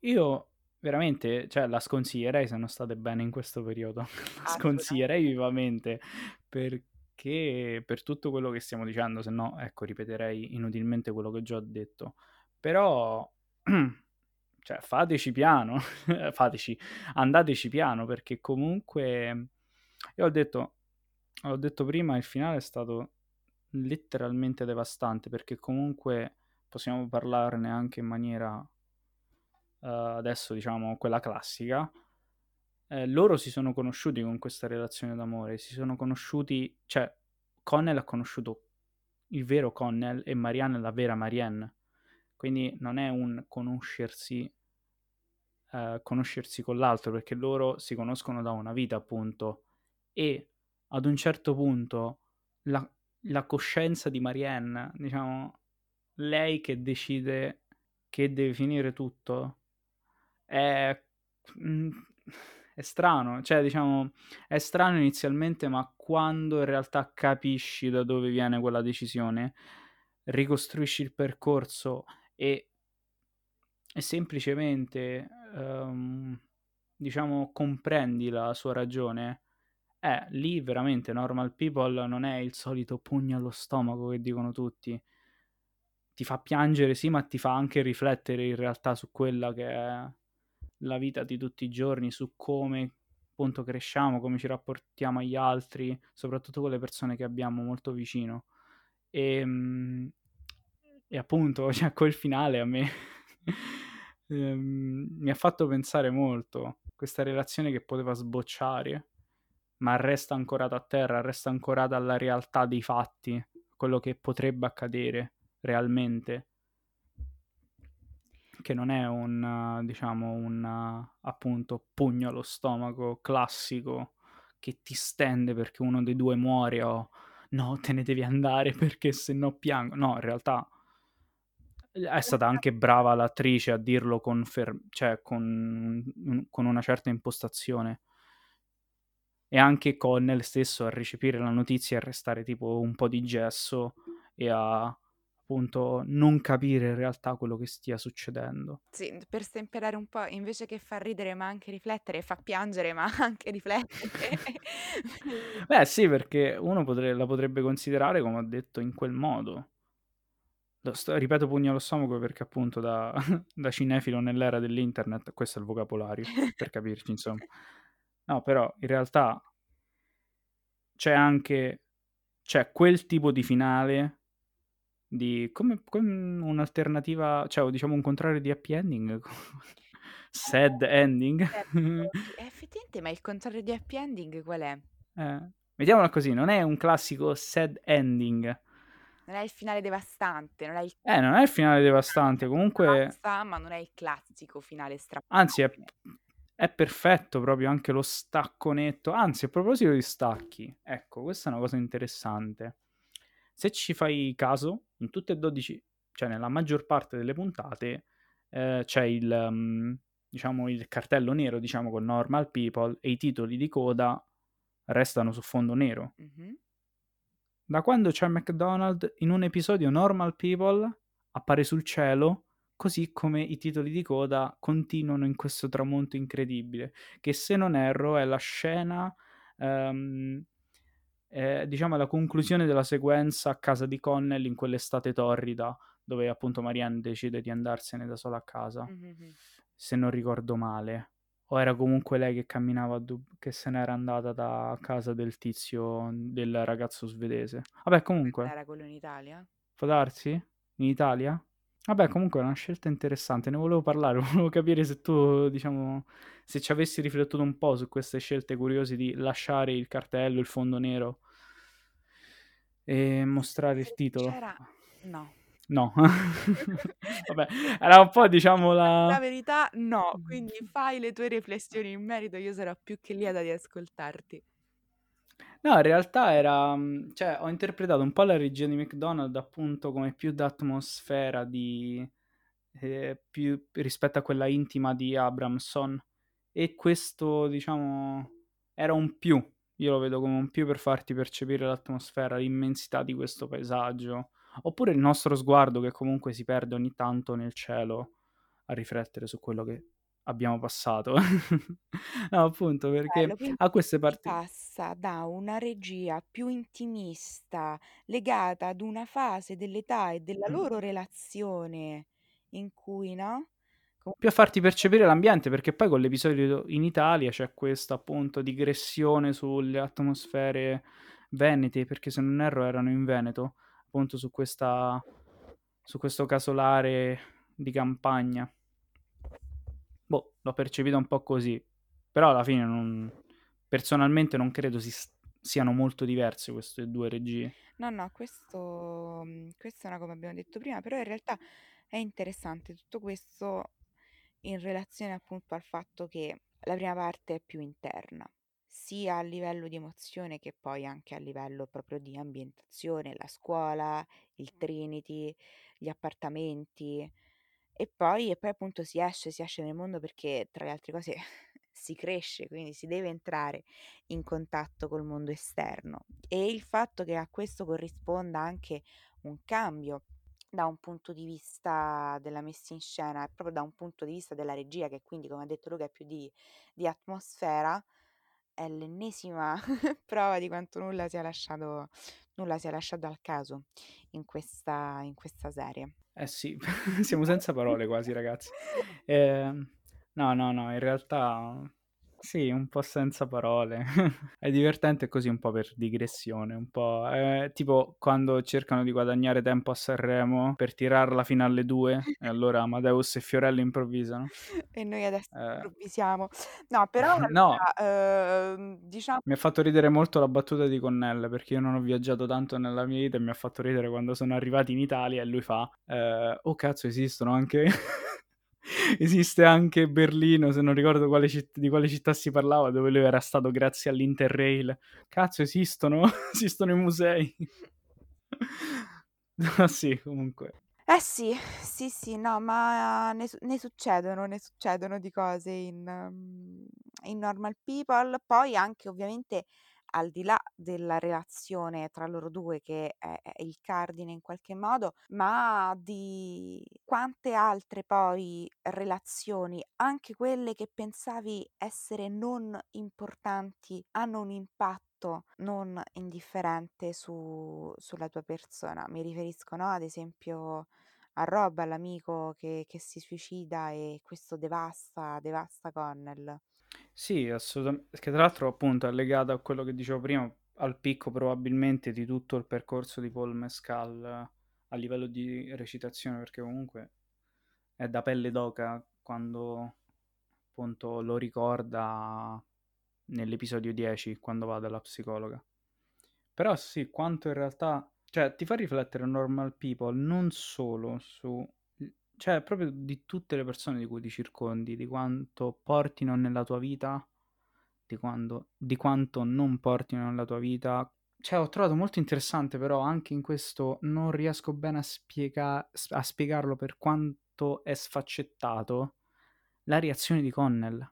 Io veramente, cioè la sconsiglierei se non state bene in questo periodo. (laughs) La sconsiglierei vivamente perché per tutto quello che stiamo dicendo, se no, ecco, ripeterei inutilmente quello che già ho detto. Però, (clears throat) cioè fateci piano, (laughs) fateci andateci piano perché comunque io ho detto l'ho detto prima, il finale è stato letteralmente devastante perché comunque possiamo parlarne anche in maniera uhm, adesso diciamo quella classica. Ehm, loro si sono conosciuti con questa relazione d'amore, si sono conosciuti cioè Connell ha conosciuto il vero Connell e Marianne la vera Marianne. Quindi non è un conoscersi ehm, conoscersi con l'altro, perché loro si conoscono da una vita appunto e ad un certo punto la la coscienza di Marianne, diciamo lei che decide che deve finire tutto, è mhmm, è strano, cioè diciamo è strano inizialmente, ma quando in realtà capisci da dove viene quella decisione, ricostruisci il percorso e e semplicemente, uhm, diciamo comprendi la sua ragione, eh, lì veramente Normal People non è il solito pugno allo stomaco che dicono tutti. Ti fa piangere sì, ma ti fa anche riflettere in realtà su quella che è la vita di tutti i giorni, su come appunto cresciamo, come ci rapportiamo agli altri, soprattutto con le persone che abbiamo molto vicino. Ehm, e appunto, (laughs) cioè quel finale a me (laughs) ehm, mi ha fatto pensare molto. Questa relazione che poteva sbocciare, ma resta ancorata a terra, resta ancorata alla realtà dei fatti, quello che potrebbe accadere realmente. Che non è un diciamo un appunto pugno allo stomaco classico che ti stende perché uno dei 2 muore o "No, te ne devi andare perché se no piango." No, in realtà è stata anche brava l'attrice a dirlo con fer cioè con con una certa impostazione. E anche Connell stesso a recepire la notizia e a restare tipo un po' di gesso e a appunto non capire in realtà quello che stia succedendo. Sì, per stemperare un po', invece che far ridere ma anche riflettere, fa piangere ma (laughs) anche riflettere. (laughs) Beh sì, perché uno potre la potrebbe considerare, come ho detto, in quel modo. Sto ripeto pugno allo stomaco perché appunto da (laughs) da cinefilo nell'era dell'internet questo è il vocabolario, per capirci insomma. No, però in realtà c'è anche c'è quel tipo di finale di come, come un'alternativa, cioè diciamo un contrario di happy ending, (laughs) sad ending. Eh, (laughs) effettivamente, ma il contrario di happy ending qual è? Eh, vediamola così, non è un classico sad ending. Non è il finale devastante, non è il... Eh, non è il finale devastante, comunque... Basta, ma non è il classico finale strappato. Anzi, è, è perfetto proprio anche lo stacco netto. Anzi, a proposito di stacchi, ecco, questa è una cosa interessante. Se ci fai caso, in tutte e 12, cioè nella maggior parte delle puntate, eh, c'è il, um, diciamo, il cartello nero, diciamo, con Normal People e i titoli di coda restano su fondo nero. Mm-hmm. Da quando c'è McDonald, in un episodio Normal People appare sul cielo, così come i titoli di coda continuano in questo tramonto incredibile, che se non erro è la scena, um, eh, diciamo, la conclusione della sequenza a casa di Connell in quell'estate torrida, dove appunto Marianne decide di andarsene da sola a casa, mm-hmm. se non ricordo male o era comunque lei che camminava, che se n'era andata da casa del tizio, del ragazzo svedese. Vabbè, comunque. Era quello in Italia? Può darsi? In Italia? Vabbè, comunque è una scelta interessante, ne volevo parlare, (laughs) volevo capire se tu, diciamo, se ci avessi riflettuto un po' su queste scelte curiose di lasciare il cartello, il fondo nero e mostrare il titolo. C'era... No. No, (laughs) vabbè, era un po' diciamo la... La verità no, quindi fai le tue riflessioni in merito, io sarò più che lieta di ascoltarti. No, in realtà era, cioè, ho interpretato un po' la regia di McDonald's appunto come più d'atmosfera di, eh, più rispetto a quella intima di Abramson e questo, diciamo, era un più, io lo vedo come un più per farti percepire l'atmosfera, l'immensità di questo paesaggio oppure il nostro sguardo che comunque si perde ogni tanto nel cielo a riflettere su quello che abbiamo passato. (laughs) no, appunto, perché Bello, a queste parti passa da una regia più intimista, legata ad una fase dell'età e della loro relazione in cui, no? Più a farti percepire l'ambiente, perché poi con l'episodio in Italia c'è questa appunto digressione sulle atmosfere venete, perché se non erro erano in Veneto, appunto su, questa, su questo casolare di campagna. Boh, l'ho percepito un po' così, però alla fine non, personalmente non credo si, siano molto diverse queste due regie. No, no, questo, mhmm, questo è una come abbiamo detto prima, però in realtà è interessante tutto questo in relazione appunto al fatto che la prima parte è più interna sia a livello di emozione che poi anche a livello proprio di ambientazione, la scuola, il Trinity, gli appartamenti. E poi, e poi appunto si esce, si esce nel mondo perché tra le altre cose (laughs) si cresce, quindi si deve entrare in contatto col mondo esterno. E il fatto che a questo corrisponda anche un cambio da un punto di vista della messa in scena e proprio da un punto di vista della regia che quindi come ha detto Luca è più di, di atmosfera è l'ennesima (laughs) prova di quanto nulla sia lasciato, nulla sia lasciato al caso in questa, in questa serie. Eh sì, (laughs) siamo senza parole quasi ragazzi. (laughs) Eh, no, no, no, in realtà sì, un po' senza parole. (laughs) è divertente così un po' per digressione, un po'. Eh, tipo quando cercano di guadagnare tempo a Sanremo per tirarla fino alle due (laughs) e allora Amadeus e Fiorello improvvisano. e noi adesso eh. improvvisiamo. No, (laughs) però no. Eh, diciamo... Mi ha fatto ridere molto la battuta di Connell perché io non ho viaggiato tanto nella mia vita e mi ha fatto ridere quando sono arrivati in Italia e lui fa eh, oh cazzo esistono anche esiste anche Berlino, se non ricordo quale citt- di quale città si parlava, dove lui era stato grazie all'Interrail. Cazzo, esistono? (laughs) esistono i musei. ah, (laughs) sì, comunque. Eh sì, sì, sì, no, ma ne, ne succedono, ne succedono di cose in, um, in Normal People. Poi anche ovviamente al di là della relazione tra loro due che è, è il cardine in qualche modo, ma di quante altre poi relazioni, anche quelle che pensavi essere non importanti, hanno un impatto non indifferente su, sulla tua persona. Mi riferisco, no, ad esempio a Rob, all'amico che, che si suicida e questo devasta, devasta Connell. Sì, assolutam perché tra l'altro appunto è legato a quello che dicevo prima, al picco probabilmente di tutto il percorso di Paul Mescal a livello di recitazione, perché comunque è da pelle d'oca quando appunto lo ricorda nell'episodio 10 quando va dalla psicologa. Però sì, quanto in realtà, cioè ti fa riflettere Normal People non solo su, cioè proprio di tutte le persone di cui ti circondi, di quanto portino nella tua vita, di, quando, di quanto non portino nella tua vita. Cioè ho trovato molto interessante però anche in questo non riesco bene a, spiega- a spiegarlo per quanto è sfaccettato la reazione di Connell.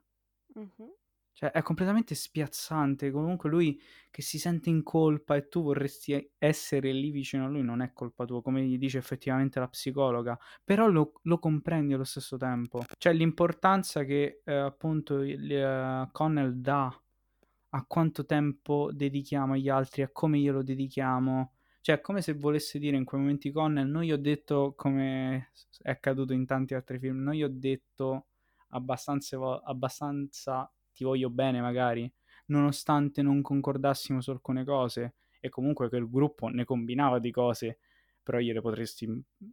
Mh-mh. Cioè, è completamente spiazzante. Comunque lui che si sente in colpa e tu vorresti essere lì vicino a lui, non è colpa tua, come gli dice effettivamente la psicologa. Però lo, lo comprendi allo stesso tempo. Cioè, l'importanza che eh, appunto il, uh, Connell dà a quanto tempo dedichiamo agli altri, a come glielo dedichiamo. Cioè, è come se volesse dire in quei momenti Connell, non gli ho detto come è accaduto in tanti altri film, non gli ho detto abbastanza, abbastanza ti voglio bene magari, nonostante non concordassimo su alcune cose e comunque che il gruppo ne combinava di cose, però gliele potresti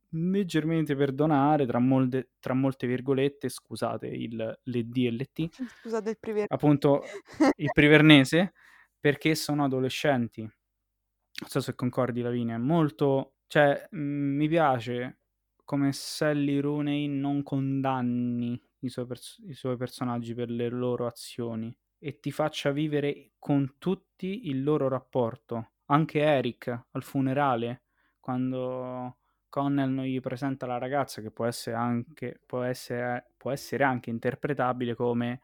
leggermente perdonare tra molte, tra molte virgolette, scusate il, le D e le T, (laughs) scusate il privernese, appunto (laughs) il privernese, perché sono adolescenti. Non so se concordi Lavinia, è molto, cioè mh, mi piace come Sally Rooney non condanni i suoi, pers- i suoi personaggi per le loro azioni e ti faccia vivere con tutti il loro rapporto. Anche Eric al funerale, quando Connell non gli presenta la ragazza, che può essere anche, può essere, può essere anche interpretabile come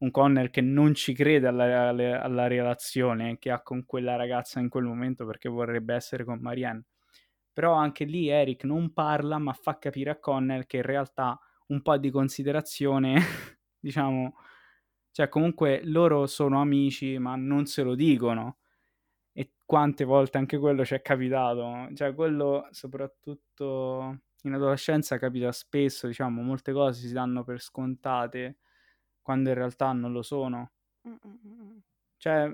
un Connell che non ci crede alla, alla, alla, relazione che ha con quella ragazza in quel momento perché vorrebbe essere con Marianne. Però anche lì Eric non parla, ma fa capire a Connell che in realtà un po' di considerazione, (laughs) diciamo, cioè comunque loro sono amici, ma non se lo dicono. E quante volte anche quello ci è capitato, cioè quello soprattutto in adolescenza capita spesso, diciamo, molte cose si danno per scontate quando in realtà non lo sono. Mm-mm. Cioè,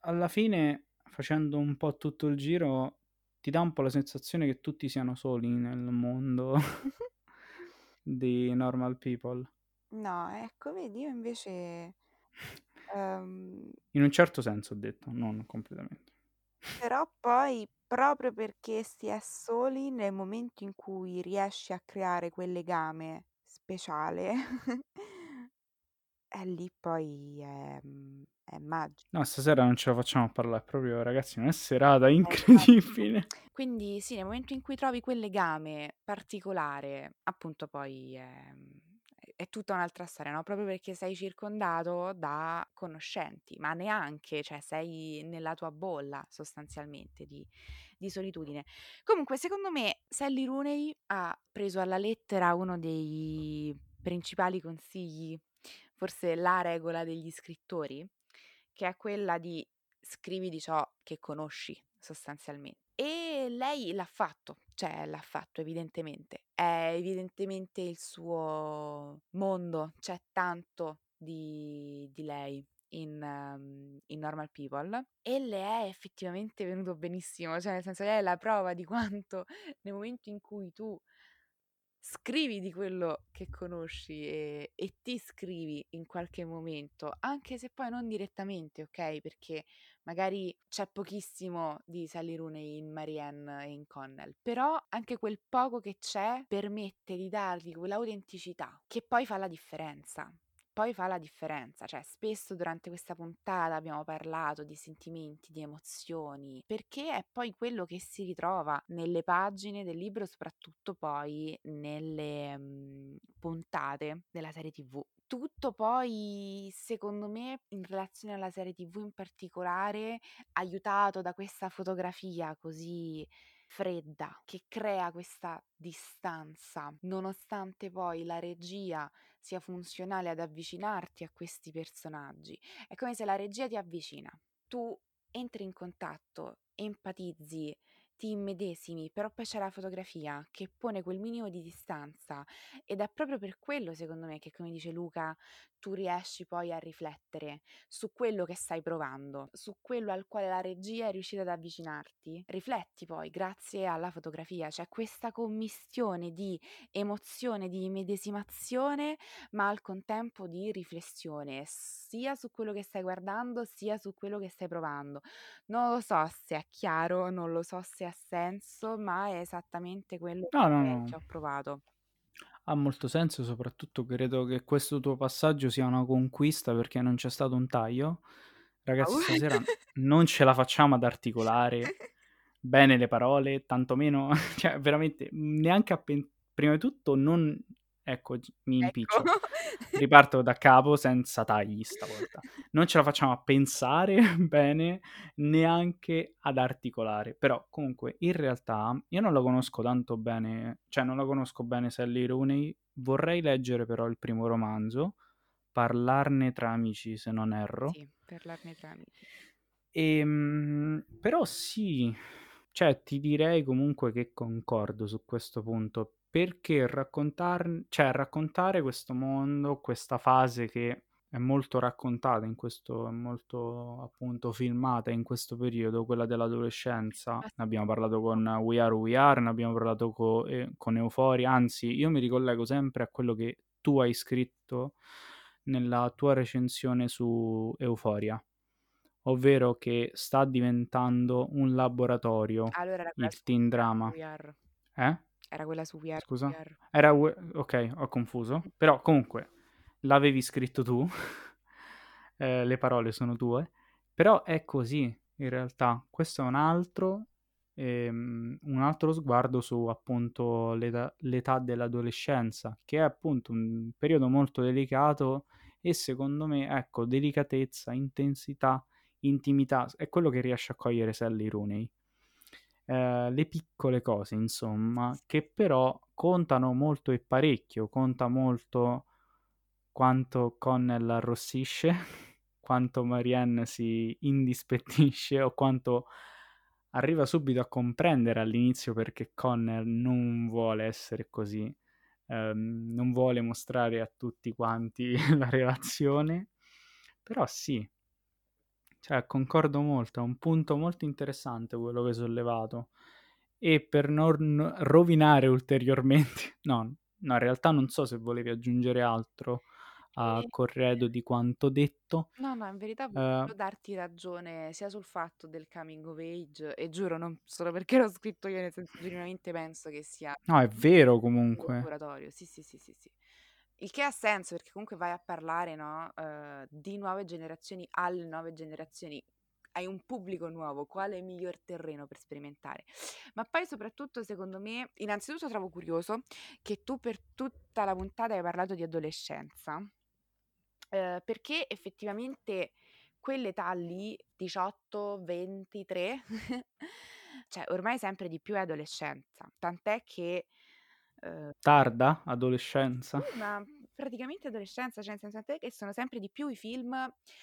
alla fine, facendo un po' tutto il giro, ti dà un po' la sensazione che tutti siano soli nel mondo (laughs) di normal people. No, ecco, vedi, io invece... Um... In un certo senso ho detto, non completamente. Però poi, proprio perché si è soli, nel momento in cui riesci a creare quel legame speciale, (laughs) è lì poi è, è magico. No, stasera non ce la facciamo a parlare, proprio ragazzi, è serata (laughs) incredibile. Quindi sì, nel momento in cui trovi quel legame particolare, appunto poi è, è tutta un'altra storia, no? Proprio perché sei circondato da conoscenti, ma neanche, cioè sei nella tua bolla sostanzialmente di, di solitudine. Comunque, secondo me, Sally Rooney ha preso alla lettera uno dei principali consigli, forse la regola degli scrittori, che è quella di scrivi di ciò che conosci sostanzialmente. E lei l'ha fatto, cioè l'ha fatto evidentemente. È evidentemente il suo mondo, c'è tanto di, di lei in, um, in, Normal People e le è effettivamente venuto benissimo, cioè nel senso lei è la prova di quanto (laughs) nel momento in cui tu scrivi di quello che conosci e, e, ti scrivi in qualche momento, anche se poi non direttamente, ok? Perché magari c'è pochissimo di Sally Rooney in Marianne e in Connell, però anche quel poco che c'è permette di dargli quell'autenticità che poi fa la differenza poi fa la differenza, cioè spesso durante questa puntata abbiamo parlato di sentimenti, di emozioni, perché è poi quello che si ritrova nelle pagine del libro, soprattutto poi nelle mh, puntate della serie TV. Tutto poi, secondo me, in relazione alla serie TV in particolare, aiutato da questa fotografia così fredda che crea questa distanza, nonostante poi la regia sia funzionale ad avvicinarti a questi personaggi. È come se la regia ti avvicina, tu entri in contatto, empatizzi, ti immedesimi, però poi c'è la fotografia che pone quel minimo di distanza ed è proprio per quello secondo me che, come dice Luca, tu riesci poi a riflettere su quello che stai provando, su quello al quale la regia è riuscita ad avvicinarti. Rifletti poi grazie alla fotografia, c'è questa commistione di emozione, di immedesimazione, ma al contempo di riflessione, sia su quello che stai guardando, sia su quello che stai provando. Non lo so se è chiaro, non lo so se ha senso, ma è esattamente quello No, no, che, no. che ho provato. Ha molto senso, soprattutto credo che questo tuo passaggio sia una conquista perché non c'è stato un taglio. Ragazzi, Wow. stasera (laughs) non ce la facciamo ad articolare (laughs) bene le parole, tantomeno, (laughs) cioè veramente neanche a pen- prima di tutto non ecco, mi Ecco. Riparto da capo senza tagli stavolta. Non ce la facciamo a pensare (laughs) bene, neanche ad articolare. Però comunque in realtà io non la conosco tanto bene, cioè non la conosco bene Sally Rooney, vorrei leggere però il primo romanzo, parlarne tra amici se non erro. Sì, parlarne tra amici. Ehm, però sì, cioè ti direi comunque che concordo su questo punto, perché raccontar- cioè, raccontare questo mondo, questa fase che è molto raccontata in questo, è molto appunto filmata in questo periodo, quella dell'adolescenza. Ma Ne abbiamo parlato con We Are We Are, ne abbiamo parlato co- eh, con Euphoria, anzi io mi ricollego sempre a quello che tu hai scritto nella tua recensione su Euphoria ovvero che sta diventando un laboratorio allora il teen drama. Eh? Era quella su Are. Scusa? Are. Era we- ok, ho confuso. Però comunque l'avevi scritto tu. (laughs) Eh, le parole sono tue. Però è così in realtà. Questo è un altro ehm, un altro sguardo su appunto l'età, l'età dell'adolescenza, che è appunto un periodo molto delicato e secondo me, ecco, delicatezza, intensità, intimità, è quello che riesce a cogliere Sally Rooney. Eh, le piccole cose, insomma, che però contano molto e parecchio, conta molto quanto Connell arrossisce, (laughs) quanto Marianne si indispettisce o quanto arriva subito a comprendere all'inizio perché Connell non vuole essere così, ehm, non vuole mostrare a tutti quanti (laughs) la relazione, però sì, cioè concordo molto, è un punto molto interessante quello che hai sollevato e per non rovinare ulteriormente, (laughs) no, no, in realtà non so se volevi aggiungere altro a E- corredo di quanto detto. No, no, in verità Eh, volevo darti ragione sia sul fatto del coming of age, e giuro, non solo perché l'ho scritto io, nel senso genuinamente penso che sia no, è vero un comunque. Sì, sì, sì, sì, sì. Il che ha senso perché comunque vai a parlare, no, eh, di nuove generazioni alle nuove generazioni. Hai un pubblico nuovo, quale miglior terreno per sperimentare? Ma poi soprattutto, secondo me, innanzitutto trovo curioso che tu per tutta la puntata hai parlato di adolescenza, eh, perché effettivamente quell'età lì, 18, 23, (laughs) cioè ormai sempre di più è adolescenza, tant'è che... eh, Tarda adolescenza. ma praticamente adolescenza, cioè nel senso che sono sempre di più i film,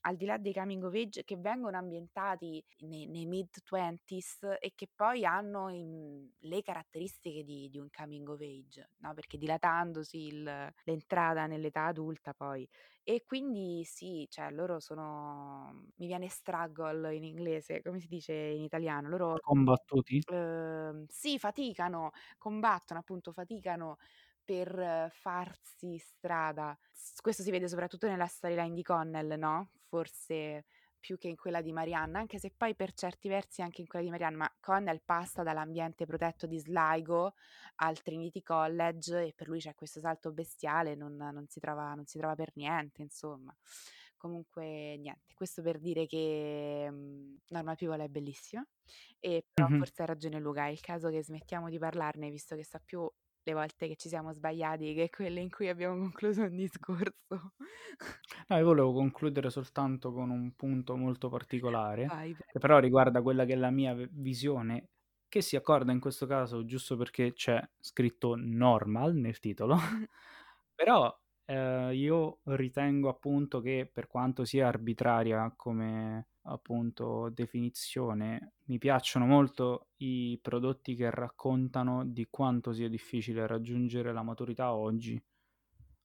al di là dei coming of age, che vengono ambientati nei, nei mid-twenties e che poi hanno in- le caratteristiche di, di un coming of age, no? Perché dilatandosi il- l'entrata nell'età adulta poi. E quindi sì, cioè loro sono, mi viene struggle in inglese, come si dice in italiano? Loro Combattuti? ehm, sì, faticano, combattono, appunto, faticano per farsi strada. Questo si vede soprattutto nella storyline di Connell, no? Forse più che in quella di Marianne, anche se poi per certi versi anche in quella di Marianne, ma Connell passa dall'ambiente protetto di Sligo al Trinity College e per lui c'è questo salto bestiale, non, non si trova, non si trova per niente, insomma. Comunque, niente, questo per dire che mm, Norma Pivola è bellissima. E però Mhm. forse ha ragione Luca, è il caso che smettiamo di parlarne, visto che sa più le volte che ci siamo sbagliati che quelle in cui abbiamo concluso un discorso. (laughs) No, io volevo concludere soltanto con un punto molto particolare, Vai, che però riguarda quella che è la mia visione, che si accorda in questo caso giusto perché c'è scritto normal nel titolo, (laughs) però eh, io ritengo appunto che per quanto sia arbitraria come appunto definizione, mi piacciono molto i prodotti che raccontano di quanto sia difficile raggiungere la maturità oggi,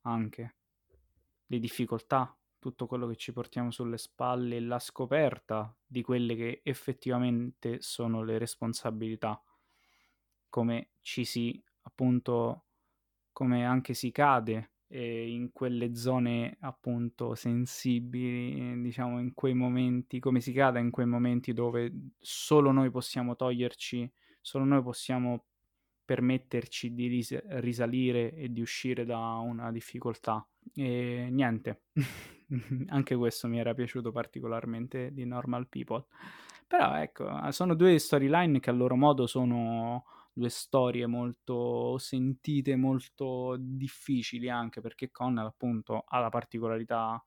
anche. Le difficoltà, tutto quello che ci portiamo sulle spalle, la scoperta di quelle che effettivamente sono le responsabilità. Come ci si appunto come anche si cade ehm, in quelle zone appunto sensibili, diciamo in quei momenti come si cade in quei momenti dove solo noi possiamo toglierci solo noi possiamo permetterci di ris risalire e di uscire da una difficoltà. E niente, (laughs) anche questo mi era piaciuto particolarmente di Normal People. Però ecco, sono 2 storyline che a loro modo sono 2 storie molto sentite, molto difficili anche perché Connell appunto ha la particolarità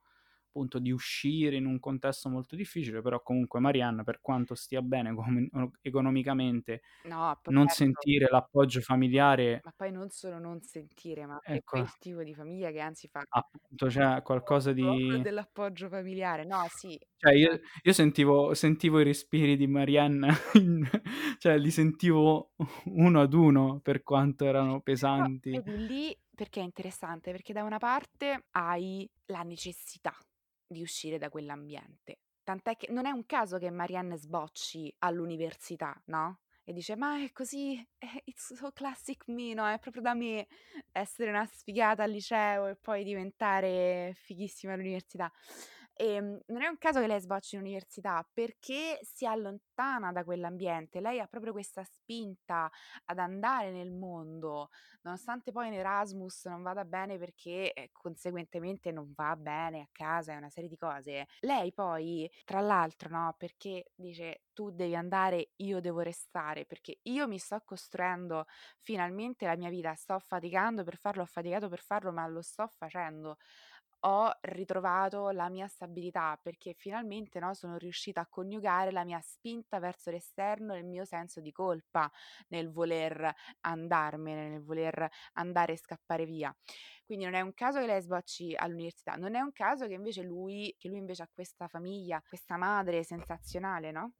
appunto di uscire in un contesto molto difficile, però comunque Marianne per quanto stia bene com economicamente, No, non poverto. sentire l'appoggio familiare Ma poi non solo non sentire, ma è Ecco. quel tipo di famiglia che anzi fa Appunto, cioè qualcosa di dell'appoggio familiare. No, sì. Cioè io io sentivo sentivo i respiri di Marianne (laughs) in cioè li sentivo uno ad uno per quanto erano Però pesanti. vedi lì perché è interessante, perché da una parte hai la necessità di uscire da quell'ambiente. Tant'è che non è un caso che Marianne sbocci all'università, no, e dice: "Ma è così, eh, it's so classic me, no, è proprio da me essere una sfigata al liceo e poi diventare fighissima all'università." Ehm, non è un caso che lei sbocci in università, perché si allontana da quell'ambiente. Lei ha proprio questa spinta ad andare nel mondo, nonostante poi in Erasmus non vada bene perché, ehm, conseguentemente non va bene a casa e una serie di cose. Lei poi, tra l'altro, no, perché dice: "Tu devi andare, io devo restare, perché io mi sto costruendo finalmente la mia vita, sto faticando per farlo, ho faticato per farlo, ma lo sto facendo. Ho ritrovato la mia stabilità perché finalmente, no, sono riuscita a coniugare la mia spinta verso l'esterno e il mio senso di colpa nel voler andarmene, nel voler andare e scappare via." Quindi non è un caso che lei sbocci all'università, non è un caso che invece lui che lui invece ha questa famiglia, questa madre sensazionale, no?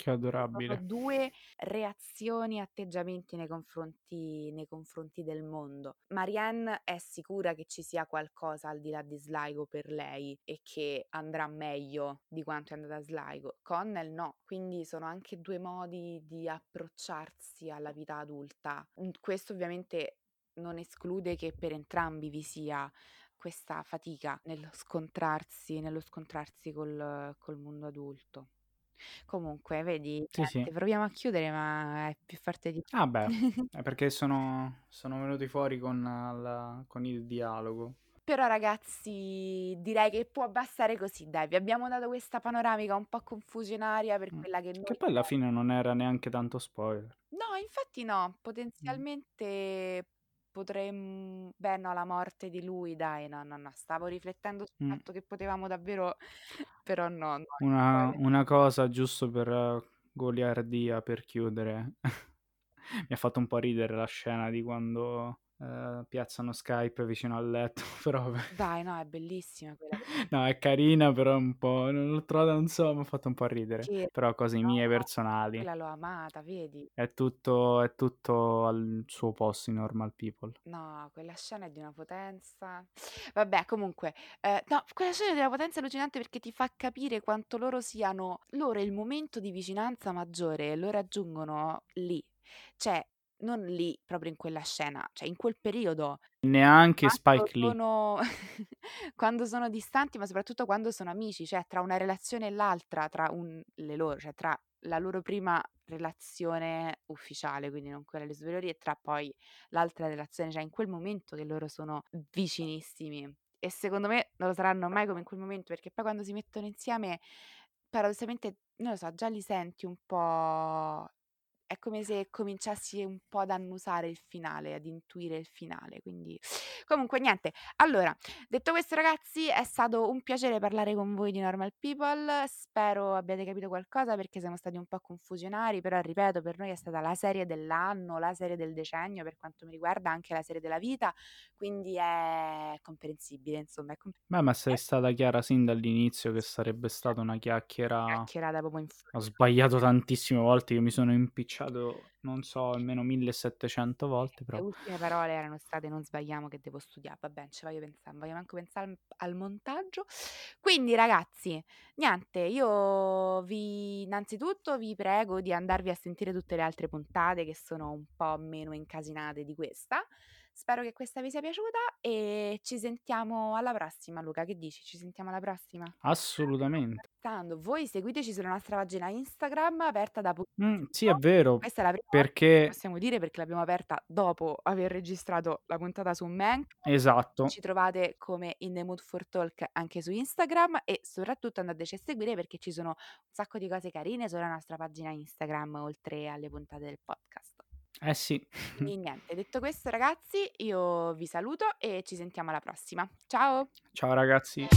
Che Sono adorabile. 2 reazioni e atteggiamenti nei confronti nei confronti del mondo. Marianne è sicura che ci sia qualcosa al di là di Sligo per lei e che andrà meglio di quanto è andata a Sligo. Connell no, quindi sono anche 2 modi di approcciarsi alla vita adulta. Questo ovviamente non esclude che per entrambi vi sia questa fatica nello scontrarsi nello scontrarsi col col mondo adulto. Comunque vedi, Sì, sì. niente, proviamo a chiudere, ma è più forte di Ah beh, (laughs) è perché sono sono venuti fuori con la con il dialogo. Però ragazzi direi che può bastare così dai, vi abbiamo dato questa panoramica un po' confusionaria per Mh. quella che Che noi poi alla fine non era neanche tanto spoiler. No, infatti no, Mh. potenzialmente potrem beh no, la morte di lui dai, no, no, no, stavo riflettendo sul Mh. fatto che potevamo davvero (laughs) però no, no Una una cosa giusto per goliardia, per chiudere. (laughs) Mi ha fatto un po' ridere la scena di quando, ehm, piazzano Skype vicino al letto, (laughs) però. Dai, no, è bellissima quella No, è carina, però un po' non l'ho trovata non so, m'ha fatto un po' ridere. Che Però cose no, mie personali. quella l'ho amata, vedi? È tutto è tutto al suo posto in Normal People. No, quella scena è di una potenza. Vabbè comunque, ehm, no, quella scena è di una potenza allucinante perché ti fa capire quanto loro siano loro il momento di vicinanza maggiore lo raggiungono lì, cioè non lì proprio in quella scena, cioè in quel periodo. Neanche Spike Lee. sono (laughs) quando sono distanti, ma soprattutto quando sono amici, cioè tra una relazione e l'altra, tra un le loro cioè tra la loro prima relazione ufficiale, quindi non quella alle superiori, e tra poi l'altra relazione, cioè in quel momento che loro sono vicinissimi. E secondo me non lo saranno mai come in quel momento, perché poi quando si mettono insieme paradossalmente, non lo so, già li senti un po' è come se cominciassi un po' ad annusare il finale, ad intuire il finale, quindi (sniffs) comunque niente. Allora, detto questo ragazzi, è stato un piacere parlare con voi di Normal People, spero abbiate capito qualcosa perché siamo stati un po' confusionari, però ripeto, per noi è stata la serie dell'anno, la serie del decennio, per quanto mi riguarda anche la serie della vita, quindi è comprensibile, insomma, è comprensibile. Beh, ma sei stata chiara sin dall'inizio che sarebbe stata una chiacchiera Chiacchierata proprio in ho sbagliato tantissime volte, io mi sono impicciato, non so, almeno 1700 volte, Le però ultime parole erano state: "Non sbagliamo che devo studià". Vabbè, non ci voglio pensà, non voglio manco pensare al montaggio. Quindi ragazzi, niente, io vi innanzitutto vi prego di andarvi a sentire tutte le altre puntate che sono un po' meno incasinate di questa. Spero che questa vi sia piaciuta e ci sentiamo alla prossima Luca, che dici? Ci sentiamo alla prossima? assolutamente. Voi seguiteci sulla nostra pagina Instagram aperta da Mh, sì, è vero, Questa è la prima perché possiamo dire perché l'abbiamo aperta dopo aver registrato la puntata su Mank. esatto. Ci trovate come In the Mood for Talk anche su Instagram e soprattutto andateci a seguire perché ci sono un sacco di cose carine sulla nostra pagina Instagram oltre alle puntate del podcast. Eh sì. Quindi (laughs) niente, detto questo ragazzi, io vi saluto e ci sentiamo alla prossima. Ciao! Ciao ragazzi!